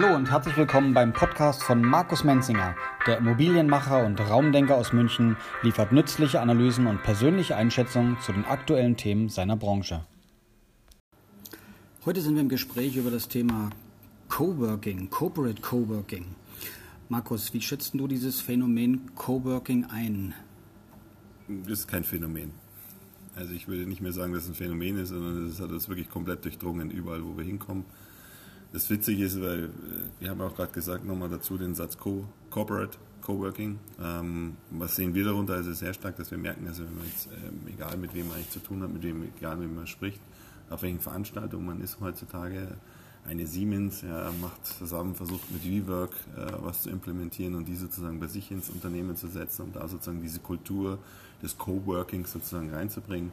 Hallo und herzlich willkommen beim Podcast von Markus Menzinger. Der Immobilienmacher und Raumdenker aus München liefert nützliche Analysen und persönliche Einschätzungen zu den aktuellen Themen seiner Branche. Heute sind wir im Gespräch über das Thema Coworking, Corporate Coworking. Markus, wie schätzt du dieses Phänomen Coworking ein? Das ist kein Phänomen. Also ich würde nicht mehr sagen, dass es ein Phänomen ist, sondern es hat uns wirklich komplett durchdrungen, überall wo wir hinkommen. Das Witzige ist, weil äh, wir haben auch gerade gesagt, nochmal dazu den Satz Co Corporate Coworking. Ähm, was sehen wir darunter? Also sehr stark, dass wir merken, dass wenn man jetzt, ähm, egal mit wem man eigentlich zu tun hat, mit wem, egal mit wem man spricht, auf welchen Veranstaltungen man ist heutzutage, eine Siemens ja, macht zusammen, versucht mit WeWork äh, was zu implementieren und die sozusagen bei sich ins Unternehmen zu setzen und da sozusagen diese Kultur des Coworkings sozusagen reinzubringen.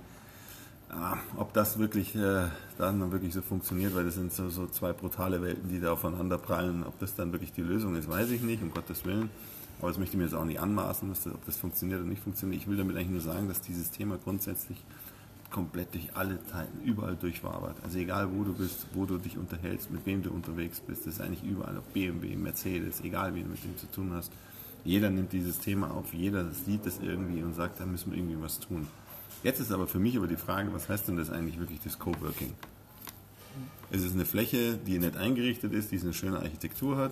Ja, ob das wirklich äh, dann wirklich so funktioniert, weil das sind so, so, zwei brutale Welten, die da aufeinander prallen. Ob das dann wirklich die Lösung ist, weiß ich nicht, um Gottes Willen. Aber das möchte ich mir jetzt auch nicht anmaßen, das, ob das funktioniert oder nicht funktioniert. Ich will damit eigentlich nur sagen, dass dieses Thema grundsätzlich komplett durch alle Zeiten, überall durchwabert. Also egal wo du bist, wo du dich unterhältst, mit wem du unterwegs bist, das ist eigentlich überall, ob BMW, Mercedes, egal wie du mit dem zu tun hast. Jeder nimmt dieses Thema auf, jeder sieht das irgendwie und sagt, da müssen wir irgendwie was tun. Jetzt ist aber für mich aber die Frage, was heißt denn das eigentlich wirklich, das Coworking? Ist es eine Fläche, die nicht eingerichtet ist, die eine schöne Architektur hat?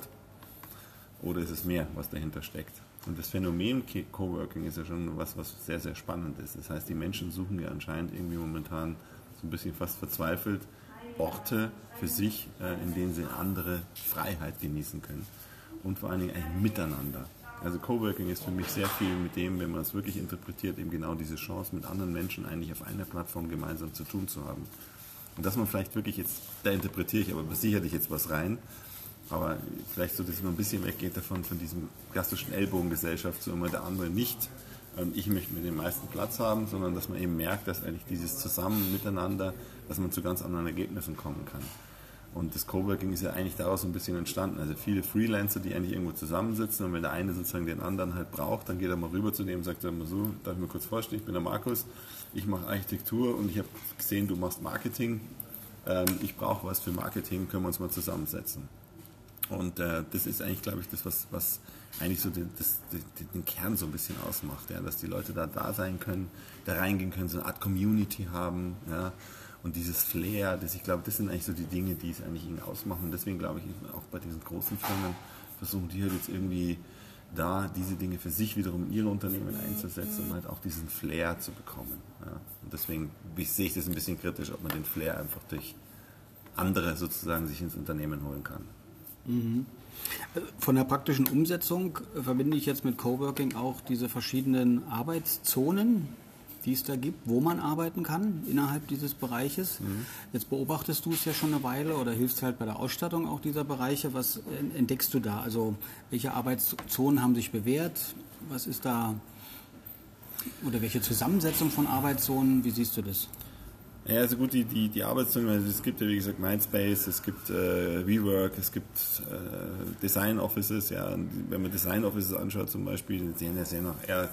Oder ist es mehr, was dahinter steckt? Und das Phänomen Coworking ist ja schon was, was sehr, sehr spannend ist. Das heißt, die Menschen suchen ja anscheinend irgendwie momentan so ein bisschen fast verzweifelt Orte für sich, äh, in denen sie andere Freiheit genießen können. Und vor allen Dingen ein Miteinander. Also Coworking ist für mich sehr viel mit dem, wenn man es wirklich interpretiert, eben genau diese Chance, mit anderen Menschen eigentlich auf einer Plattform gemeinsam zu tun zu haben. Und dass man vielleicht wirklich jetzt, da interpretiere ich aber sicherlich jetzt was rein, aber vielleicht so, dass man ein bisschen weggeht davon, von diesem klassischen Ellbogengesellschaft, so immer der andere nicht. Ich möchte mir den meisten Platz haben, sondern dass man eben merkt, dass eigentlich dieses Zusammen miteinander, dass man zu ganz anderen Ergebnissen kommen kann. Und das Coworking ist ja eigentlich daraus so ein bisschen entstanden. Also viele Freelancer, die eigentlich irgendwo zusammensitzen und wenn der eine sozusagen den anderen halt braucht, dann geht er mal rüber zu dem und sagt mal so, darf ich mir kurz vorstellen, ich bin der Markus, ich mache Architektur und ich habe gesehen, du machst Marketing. Ähm, ich brauche was für Marketing, können wir uns mal zusammensetzen. Und äh, das ist eigentlich, glaube ich, das, was, was eigentlich so den, das, den, Kern so ein bisschen ausmacht, ja, dass die Leute da da sein können, da reingehen können, so eine Art Community haben, ja, und dieses Flair, das, ich glaube, das sind eigentlich so die Dinge, die es eigentlich ihnen ausmachen. Und deswegen glaube ich, auch bei diesen großen Firmen versuchen die halt jetzt irgendwie da diese Dinge für sich wiederum in ihre Unternehmen einzusetzen und halt auch diesen Flair zu bekommen. Ja. Und deswegen sehe ich das ein bisschen kritisch, ob man den Flair einfach durch andere sozusagen sich ins Unternehmen holen kann. Mhm. Von der praktischen Umsetzung verbinde ich jetzt mit Coworking auch diese verschiedenen Arbeitszonen, die es da gibt, wo man arbeiten kann innerhalb dieses Bereiches. Mhm. Jetzt beobachtest du es ja schon eine Weile oder hilfst halt bei der Ausstattung auch dieser Bereiche. Was entdeckst du da? Also welche Arbeitszonen haben sich bewährt? Was ist da oder welche Zusammensetzung von Arbeitszonen? Wie siehst du das? Ja, also gut, die, die, die Arbeitszonen, also es gibt ja wie gesagt Mindspace, es gibt äh, WeWork, es gibt äh, Design Offices, ja, wenn man Design Offices anschaut zum Beispiel, die sehen ja sehr nach eher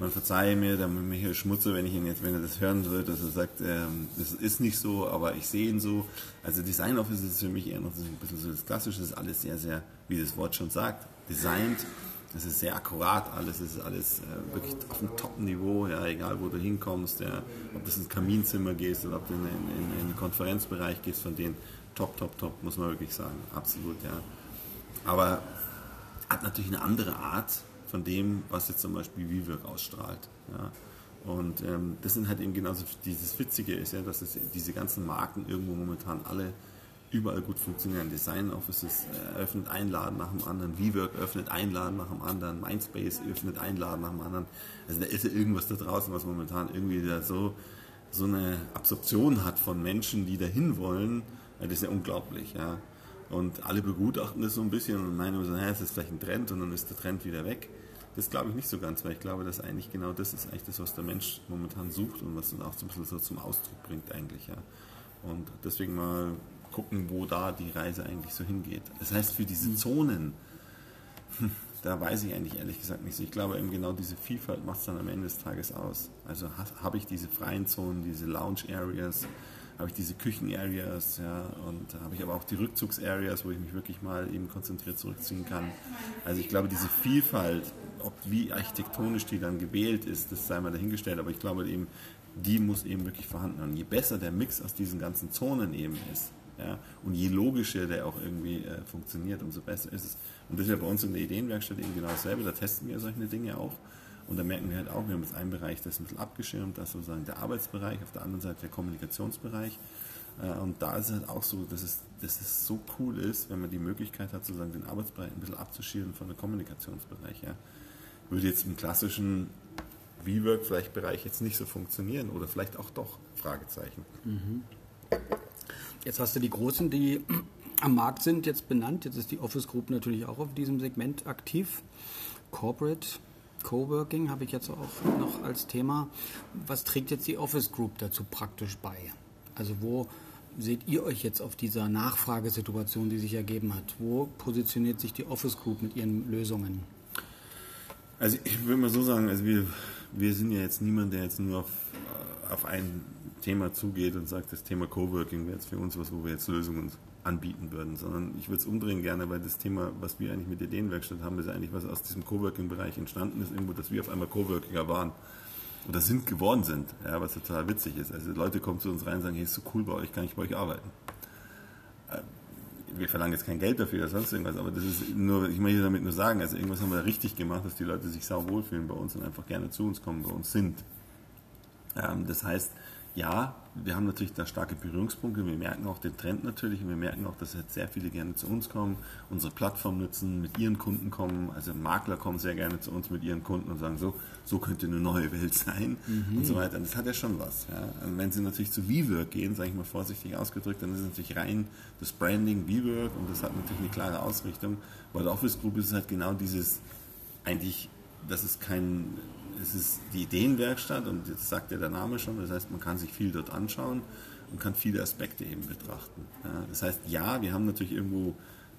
man verzeihe mir, der Michael Schmutze, wenn ich ihn jetzt, wenn er das hören wird, dass er sagt, ähm, das ist nicht so, aber ich sehe ihn so. Also Design Office ist für mich eher noch ein bisschen so das Klassische, das ist alles sehr, sehr, wie das Wort schon sagt, designt. Das ist sehr akkurat alles, es ist alles äh, wirklich auf dem Top-Niveau, ja, egal wo du hinkommst, ja, ob das ins Kaminzimmer gehst oder ob du in, in, in den Konferenzbereich gehst, von denen top, top, top, muss man wirklich sagen, absolut, ja. Aber hat natürlich eine andere Art, von dem, was jetzt zum Beispiel WeWork ausstrahlt. Ja. Und ähm, das sind halt eben genauso dieses Witzige ist ja, dass es diese ganzen Marken irgendwo momentan alle überall gut funktionieren. Design Offices eröffnet ein Laden nach dem anderen, WeWork öffnet ein Laden nach dem anderen, Mindspace öffnet ein Laden nach dem anderen. Also da ist ja irgendwas da draußen, was momentan irgendwie da so, so eine Absorption hat von Menschen, die dahin wollen. Das ist ja unglaublich, ja. Und alle begutachten das so ein bisschen und meinen so, naja, ist vielleicht ein Trend und dann ist der Trend wieder weg. Das glaube ich nicht so ganz, weil ich glaube, dass eigentlich genau das ist eigentlich das, was der Mensch momentan sucht und was dann auch so ein bisschen so zum Ausdruck bringt eigentlich, ja. Und deswegen mal gucken, wo da die Reise eigentlich so hingeht. Das heißt, für diese Zonen, hm, da weiß ich eigentlich ehrlich gesagt nicht so. Ich glaube eben genau diese Vielfalt macht es dann am Ende des Tages aus. Also habe ich diese freien Zonen, diese Lounge Areas, habe ich diese Küchen-Areas, ja, und habe ich aber auch die Rückzugs-Areas, wo ich mich wirklich mal eben konzentriert zurückziehen kann. Also ich glaube, diese Vielfalt, ob wie architektonisch die dann gewählt ist, das sei mal dahingestellt, aber ich glaube eben, die muss eben wirklich vorhanden sein. Je besser der Mix aus diesen ganzen Zonen eben ist, ja, und je logischer der auch irgendwie äh, funktioniert, umso besser ist es. Und das ist ja bei uns in der Ideenwerkstatt eben genau dasselbe, da testen wir solche Dinge auch. Und da merken wir halt auch, wir haben jetzt einen Bereich, der ist ein bisschen abgeschirmt, das ist sozusagen der Arbeitsbereich, auf der anderen Seite der Kommunikationsbereich. Äh, und da ist es halt auch so, dass es, dass es so cool ist, wenn man die Möglichkeit hat, sozusagen den Arbeitsbereich ein bisschen abzuschirmen von dem Kommunikationsbereich. Ja. Würde jetzt im klassischen WeWork vielleicht Bereich jetzt nicht so funktionieren oder vielleicht auch doch, Fragezeichen. Jetzt hast du die Großen, die am Markt sind, jetzt benannt. Jetzt ist die Office Group natürlich auch auf diesem Segment aktiv. Corporate Coworking habe ich jetzt auch noch als Thema. Was trägt jetzt die Office Group dazu praktisch bei? Also wo seht ihr euch jetzt auf dieser Nachfragesituation, die sich ergeben hat? Wo positioniert sich die Office Group mit ihren Lösungen? Also ich würde mal so sagen, also wir, wir sind ja jetzt niemand, der jetzt nur auf, auf ein Thema zugeht und sagt, das Thema Coworking wäre jetzt für uns was, wo wir jetzt Lösungen anbieten würden, sondern ich würde es umdrehen gerne, weil das Thema, was wir eigentlich mit der Ideenwerkstatt haben, ist eigentlich was aus diesem Coworking-Bereich entstanden ist, irgendwo, dass wir auf einmal Coworkinger waren oder sind geworden sind, ja, was total witzig ist. Also Leute kommen zu uns rein und sagen, hey, ist so cool bei euch, kann ich bei euch arbeiten? Wir verlangen jetzt kein Geld dafür oder sonst irgendwas, aber das ist nur, ich möchte damit nur sagen, also irgendwas haben wir da richtig gemacht, dass die Leute sich sau wohlfühlen bei uns und einfach gerne zu uns kommen, bei uns sind. Ähm, das heißt, ja, wir haben natürlich da starke Berührungspunkte. Wir merken auch den Trend natürlich und wir merken auch, dass jetzt sehr viele gerne zu uns kommen, unsere Plattform nutzen, mit ihren Kunden kommen. Also Makler kommen sehr gerne zu uns mit ihren Kunden und sagen, so, so könnte eine neue Welt sein mhm. und so weiter. Und das hat ja schon was. Ja. Und wenn sie natürlich zu WeWork gehen, sage ich mal vorsichtig ausgedrückt, dann ist es natürlich rein das Branding WeWork und das hat natürlich eine klare Ausrichtung. Bei der Office Group ist es halt genau dieses, eigentlich, das ist kein es ist die Ideenwerkstatt und das sagt ja der Name schon, das heißt, man kann sich viel dort anschauen und kann viele Aspekte eben betrachten. Ja, das heißt, ja, wir haben natürlich irgendwo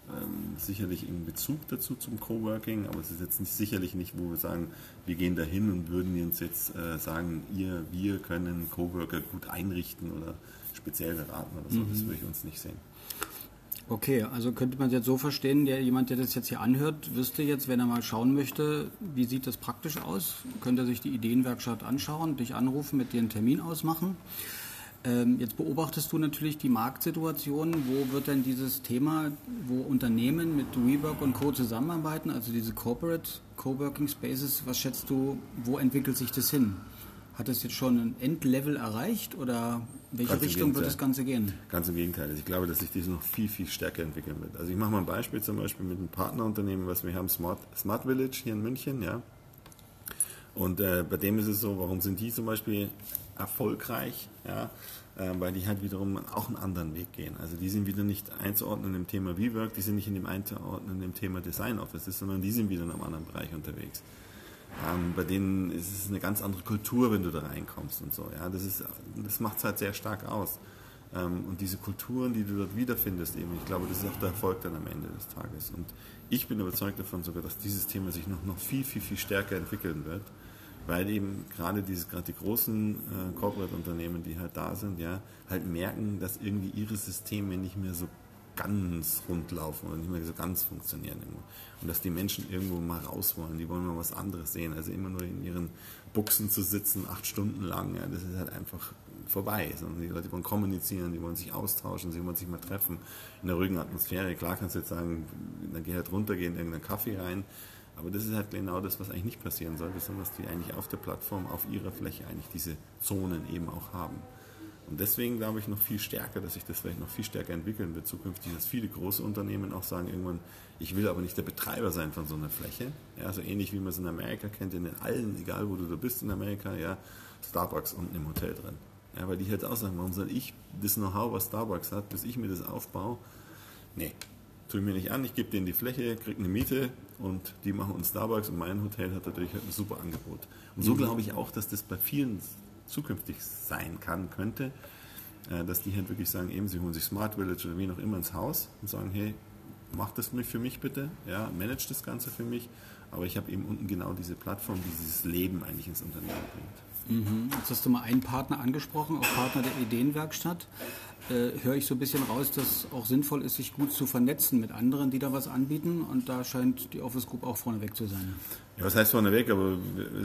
ähm, sicherlich einen Bezug dazu zum Coworking, aber es ist jetzt nicht sicherlich nicht, wo wir sagen, wir gehen dahin und würden uns jetzt äh, sagen, ihr, wir können Coworker gut einrichten oder speziell beraten oder so. Mhm. Das würde ich uns nicht sehen. Okay, also könnte man es jetzt so verstehen, der, jemand, der das jetzt hier anhört, wüsste jetzt, wenn er mal schauen möchte, wie sieht das praktisch aus, könnte er sich die Ideenwerkstatt anschauen, dich anrufen, mit dir einen Termin ausmachen. Ähm, jetzt beobachtest du natürlich die Marktsituation. Wo wird denn dieses Thema, wo Unternehmen mit WeWork und Co. zusammenarbeiten, also diese Corporate Coworking Spaces, was schätzt du, wo entwickelt sich das hin? Hat das jetzt schon ein Endlevel erreicht oder in welche Ganz Richtung wird das Ganze gehen? Ganz im Gegenteil. Also ich glaube, dass sich das noch viel, viel stärker entwickeln wird. Also ich mache mal ein Beispiel zum Beispiel mit einem Partnerunternehmen, was wir haben, Smart, Smart Village hier in München, ja. Und äh, bei dem ist es so, warum sind die zum Beispiel erfolgreich? Ja, äh, weil die halt wiederum auch einen anderen Weg gehen. Also die sind wieder nicht einzuordnen im Thema WeWork, die sind nicht in dem einzuordnen im Thema Design Offices, sondern die sind wieder in einem anderen Bereich unterwegs. Ähm, bei denen ist es eine ganz andere Kultur, wenn du da reinkommst und so. Ja, das das macht es halt sehr stark aus. Ähm, und diese Kulturen, die du dort wiederfindest, eben, ich glaube, das ist auch der Erfolg dann am Ende des Tages. Und ich bin überzeugt davon sogar, dass dieses Thema sich noch, noch viel, viel, viel stärker entwickeln wird, weil eben gerade diese, gerade die großen äh, Corporate-Unternehmen, die halt da sind, ja, halt merken, dass irgendwie ihre Systeme nicht mehr so ganz rund laufen oder nicht mehr so ganz funktionieren. Und dass die Menschen irgendwo mal raus wollen, die wollen mal was anderes sehen. Also immer nur in ihren Buchsen zu sitzen, acht Stunden lang, ja, das ist halt einfach vorbei. Sondern die Leute wollen kommunizieren, die wollen sich austauschen, sie wollen sich mal treffen in der ruhigen Atmosphäre. Klar kannst du jetzt sagen, dann geh halt runter, geh in irgendeinen Kaffee rein. Aber das ist halt genau das, was eigentlich nicht passieren soll, sondern dass die eigentlich auf der Plattform, auf ihrer Fläche eigentlich diese Zonen eben auch haben. Und deswegen glaube ich noch viel stärker, dass sich das vielleicht noch viel stärker entwickeln wird zukünftig, dass viele große Unternehmen auch sagen irgendwann, ich will aber nicht der Betreiber sein von so einer Fläche. Ja, so ähnlich wie man es in Amerika kennt, in allen, egal wo du da bist in Amerika, ja, Starbucks unten im Hotel drin. Ja, weil die halt auch sagen, warum soll ich das Know-how, was Starbucks hat, bis ich mir das aufbaue? Nee, tue mir nicht an, ich gebe denen die Fläche, kriege eine Miete und die machen uns Starbucks und mein Hotel hat natürlich halt ein super Angebot. Und so mhm. glaube ich auch, dass das bei vielen zukünftig sein kann, könnte, äh, dass die halt wirklich sagen, eben, sie holen sich Smart Village oder wie noch immer ins Haus und sagen, hey, mach das für mich bitte, ja, manage das Ganze für mich, aber ich habe eben unten genau diese Plattform, die dieses Leben eigentlich ins Unternehmen bringt. Mhm. Jetzt hast du mal einen Partner angesprochen, auch Partner der Ideenwerkstatt. Äh, höre ich so ein bisschen raus, dass auch sinnvoll ist, sich gut zu vernetzen mit anderen, die da was anbieten. Und da scheint die Office Group auch vorneweg zu sein. Ja, was heißt vorneweg, aber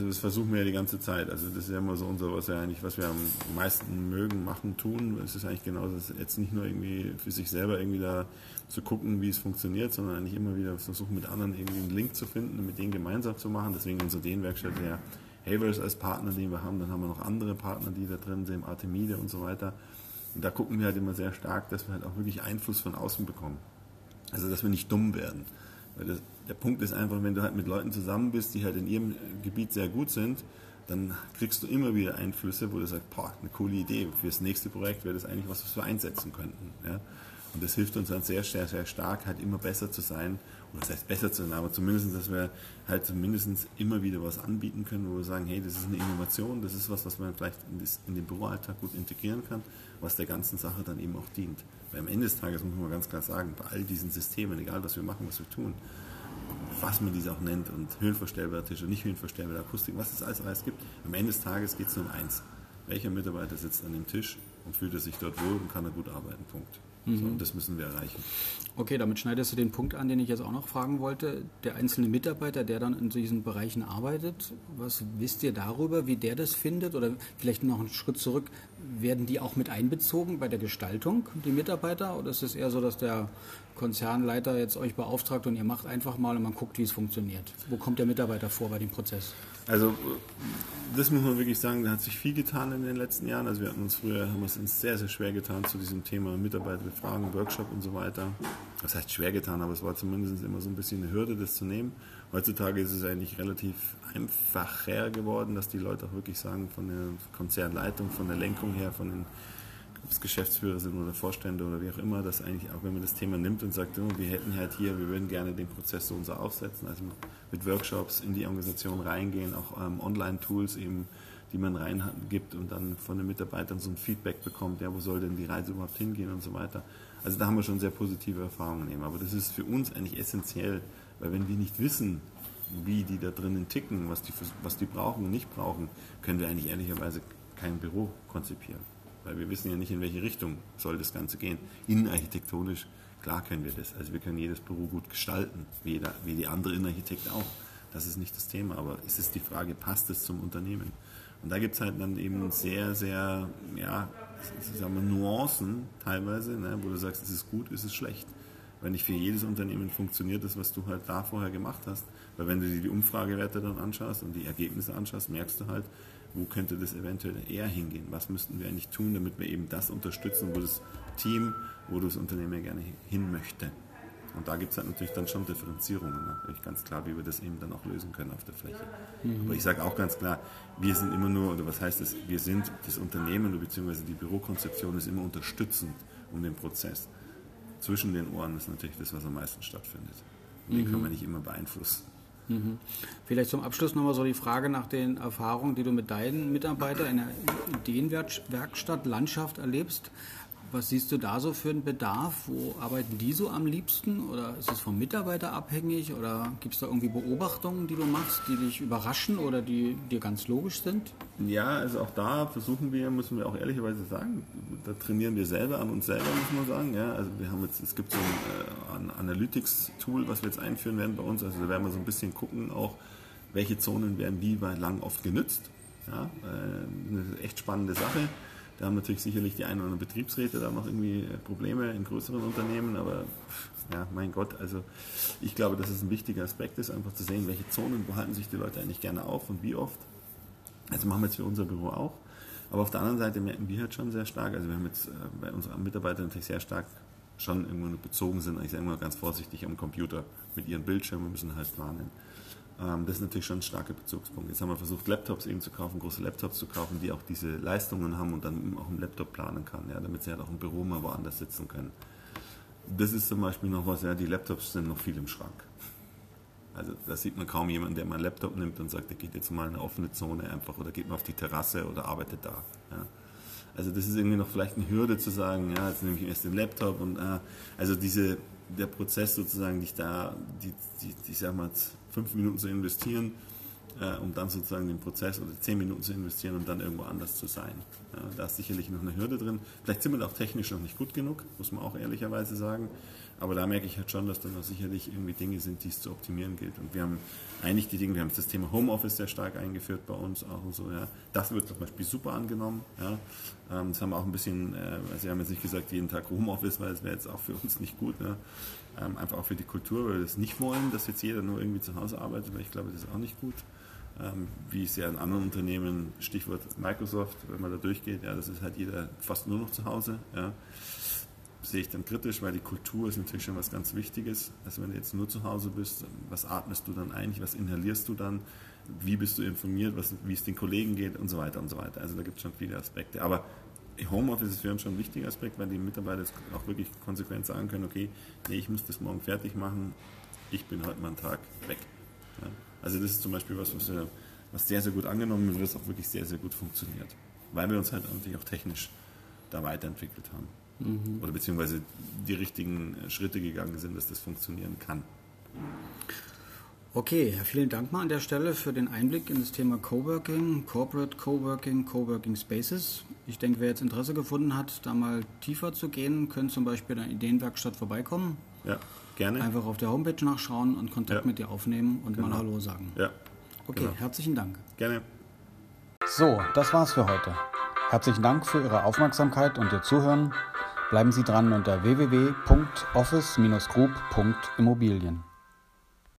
das versuchen wir ja die ganze Zeit. Also das ist ja immer so unser, was wir eigentlich, was wir am meisten mögen, machen, tun. Es ist eigentlich genau das, jetzt nicht nur irgendwie für sich selber irgendwie da zu gucken, wie es funktioniert, sondern eigentlich immer wieder versuchen mit anderen irgendwie einen Link zu finden und mit denen gemeinsam zu machen. Deswegen unsere Ideenwerkstatt ja Havers als Partner, den wir haben. Dann haben wir noch andere Partner, die da drin sind, Artemide und so weiter. Und da gucken wir halt immer sehr stark, dass wir halt auch wirklich Einfluss von außen bekommen. Also, dass wir nicht dumm werden. Weil das, der Punkt ist einfach, wenn du halt mit Leuten zusammen bist, die halt in ihrem Gebiet sehr gut sind, dann kriegst du immer wieder Einflüsse, wo du sagst, boah, eine coole Idee, für das nächste Projekt wäre das eigentlich was, was wir einsetzen könnten. Ja? Und das hilft uns dann sehr, sehr, sehr stark, halt immer besser zu sein. Oder das heißt besser zu sein, aber zumindest, dass wir halt zumindest immer wieder was anbieten können, wo wir sagen, hey, das ist eine Innovation, das ist was, was man vielleicht in, das, in den Büroalltag gut integrieren kann, was der ganzen Sache dann eben auch dient. Weil am Ende des Tages muss man ganz klar sagen, bei all diesen Systemen, egal was wir machen, was wir tun, was man diese auch nennt und höhenverstellbare Tische, nicht höhenverstellbare Akustik, was es alles, alles gibt, am Ende des Tages geht es nur um eins. Welcher Mitarbeiter sitzt an dem Tisch und fühlt er sich dort wohl und kann er gut arbeiten, Punkt. Mhm. So, und das müssen wir erreichen. Okay, damit schneidest du den Punkt an, den ich jetzt auch noch fragen wollte. Der einzelne Mitarbeiter, der dann in diesen Bereichen arbeitet, was wisst ihr darüber, wie der das findet? Oder vielleicht noch einen Schritt zurück, werden die auch mit einbezogen bei der Gestaltung, die Mitarbeiter? Oder ist es eher so, dass der Konzernleiter jetzt euch beauftragt und ihr macht einfach mal und man guckt, wie es funktioniert? Wo kommt der Mitarbeiter vor bei dem Prozess? Also das muss man wirklich sagen, da hat sich viel getan in den letzten Jahren. Also wir hatten uns früher, haben es uns sehr, sehr schwer getan zu diesem Thema Mitarbeiterbefragung, Workshop und so weiter. Das heißt schwer getan, aber es war zumindest immer so ein bisschen eine Hürde, das zu nehmen. Heutzutage ist es eigentlich relativ einfacher geworden, dass die Leute auch wirklich sagen, von der Konzernleitung, von der Lenkung her, von den ob es Geschäftsführer sind oder Vorstände oder wie auch immer, dass eigentlich auch wenn man das Thema nimmt und sagt, oh, wir hätten halt hier, wir würden gerne den Prozess so und so aufsetzen, also mit Workshops in die Organisation reingehen, auch ähm, Online-Tools eben, die man reingibt und dann von den Mitarbeitern so ein Feedback bekommt, ja, wo soll denn die Reise überhaupt hingehen und so weiter. Also da haben wir schon sehr positive Erfahrungen eben, aber das ist für uns eigentlich essentiell, weil wenn wir nicht wissen, wie die da drinnen ticken, was die, was die brauchen und nicht brauchen, können wir eigentlich ehrlicherweise kein Büro konzipieren weil wir wissen ja nicht, in welche Richtung soll das Ganze gehen. Innenarchitektonisch, klar können wir das. Also wir können jedes Büro gut gestalten, wie, jeder, wie die andere Innenarchitekt auch. Das ist nicht das Thema, aber es ist die Frage, passt es zum Unternehmen? Und da gibt es halt dann eben sehr, sehr, ja, sagen wir, Nuancen teilweise, ne, wo du sagst, es ist gut, es ist schlecht. Weil nicht für jedes Unternehmen funktioniert das, was du halt da vorher gemacht hast. Weil wenn du dir die Umfragewerte dann anschaust und die Ergebnisse anschaust, merkst du halt, wo könnte das eventuell eher hingehen? Was müssten wir eigentlich tun, damit wir eben das unterstützen, wo das Team, wo das Unternehmen gerne hin möchte? Und da gibt es halt natürlich dann schon Differenzierungen. Natürlich ganz klar, wie wir das eben dann auch lösen können auf der Fläche. Mhm. Aber ich sage auch ganz klar, wir sind immer nur, oder was heißt das, wir sind das Unternehmen bzw. die Bürokonzeption ist immer unterstützend um den Prozess. Zwischen den Ohren ist natürlich das, was am meisten stattfindet. Den mhm. können wir nicht immer beeinflussen. Mhm. Vielleicht zum Abschluss nochmal so die Frage nach den Erfahrungen, die du mit deinen Mitarbeitern in der Ideenwerkstatt Landschaft erlebst. Was siehst du da so für einen Bedarf? Wo arbeiten die so am liebsten? Oder ist es vom Mitarbeiter abhängig? Oder gibt es da irgendwie Beobachtungen, die du machst, die dich überraschen oder die dir ganz logisch sind? Ja, also auch da versuchen wir, müssen wir auch ehrlicherweise sagen, da trainieren wir selber an uns selber, muss man sagen. Ja, also wir haben jetzt, es gibt so ein, äh, Analytics-Tool, was wir jetzt einführen werden bei uns. Also da werden wir so ein bisschen gucken, auch welche Zonen werden wie lang oft genützt. Ja, äh, eine echt spannende Sache. Da haben natürlich sicherlich die ein oder anderen Betriebsräte da noch irgendwie äh, Probleme in größeren Unternehmen, aber ja, mein Gott, also ich glaube, dass es ein wichtiger Aspekt ist, einfach zu sehen, welche Zonen behalten sich die Leute eigentlich gerne auf und wie oft. Also machen wir jetzt für unser Büro auch. Aber auf der anderen Seite merken wir halt schon sehr stark, also wir haben jetzt äh, bei unseren Mitarbeitern natürlich sehr stark schon irgendwo bezogen sind, ich sage mal ganz vorsichtig am Computer mit ihren Bildschirmen müssen halt warnen. Ähm, das ist natürlich schon ein starker Bezugspunkt. Jetzt haben wir versucht, Laptops eben zu kaufen, große Laptops zu kaufen, die auch diese Leistungen haben und dann auch im Laptop planen kann, ja, damit sie halt auch im Büro mal woanders sitzen können. Das ist zum Beispiel noch was, ja, die Laptops sind noch viel im Schrank. Also da sieht man kaum jemanden, der mal einen Laptop nimmt und sagt, der geht jetzt mal in eine offene Zone einfach oder geht mal auf die Terrasse oder arbeitet da. Ja. Also das ist irgendwie noch vielleicht eine Hürde zu sagen, ja, jetzt nehme ich erst den Laptop und äh, also diese, der Prozess sozusagen, dich da, die, die, die, ich sag mal, fünf Minuten zu investieren, äh, um dann sozusagen den Prozess oder zehn Minuten zu investieren und dann irgendwo anders zu sein. Ja, da ist sicherlich noch eine Hürde drin. Vielleicht sind wir da auch technisch noch nicht gut genug, muss man auch ehrlicherweise sagen. Aber da merke ich halt schon, dass da noch sicherlich irgendwie Dinge sind, die es zu optimieren gilt. Und wir haben eigentlich die Dinge, wir haben das Thema Homeoffice sehr stark eingeführt bei uns auch und so. Ja. Das wird zum Beispiel super angenommen. Ja. Ähm, das haben wir auch ein bisschen, äh, also wir haben jetzt nicht gesagt jeden Tag Homeoffice, weil es wäre jetzt auch für uns nicht gut. Ne? Ähm, einfach auch für die Kultur, weil wir das nicht wollen, dass jetzt jeder nur irgendwie zu Hause arbeitet, weil ich glaube, das ist auch nicht gut. Ähm, wie es ja in anderen Unternehmen, Stichwort Microsoft, wenn man da durchgeht, ja, das ist halt jeder fast nur noch zu Hause. Ja sehe ich dann kritisch, weil die Kultur ist natürlich schon was ganz Wichtiges. Also wenn du jetzt nur zu Hause bist, was atmest du dann eigentlich, was inhalierst du dann, wie bist du informiert, was, wie es den Kollegen geht und so weiter und so weiter. Also da gibt es schon viele Aspekte. Aber Homeoffice ist für uns schon ein wichtiger Aspekt, weil die Mitarbeiter auch wirklich konsequent sagen können, okay, nee, ich muss das morgen fertig machen, ich bin heute mal einen Tag weg. Ja. Also das ist zum Beispiel was, was, was sehr, sehr gut angenommen wird, was auch wirklich sehr, sehr gut funktioniert. Weil wir uns halt natürlich auch technisch da weiterentwickelt haben mhm. oder beziehungsweise die richtigen Schritte gegangen sind, dass das funktionieren kann. Okay, vielen Dank mal an der Stelle für den Einblick in das Thema Coworking, Corporate Coworking, Coworking Spaces. Ich denke, wer jetzt Interesse gefunden hat, da mal tiefer zu gehen, können zum Beispiel in der Ideenwerkstatt vorbeikommen. Ja, gerne. Einfach auf der Homepage nachschauen und Kontakt ja. mit dir aufnehmen und genau. mal Hallo sagen. Ja. Okay, genau. herzlichen Dank. Gerne. So, das war's für heute. Herzlichen Dank für Ihre Aufmerksamkeit und Ihr Zuhören. Bleiben Sie dran unter www.office-group.immobilien.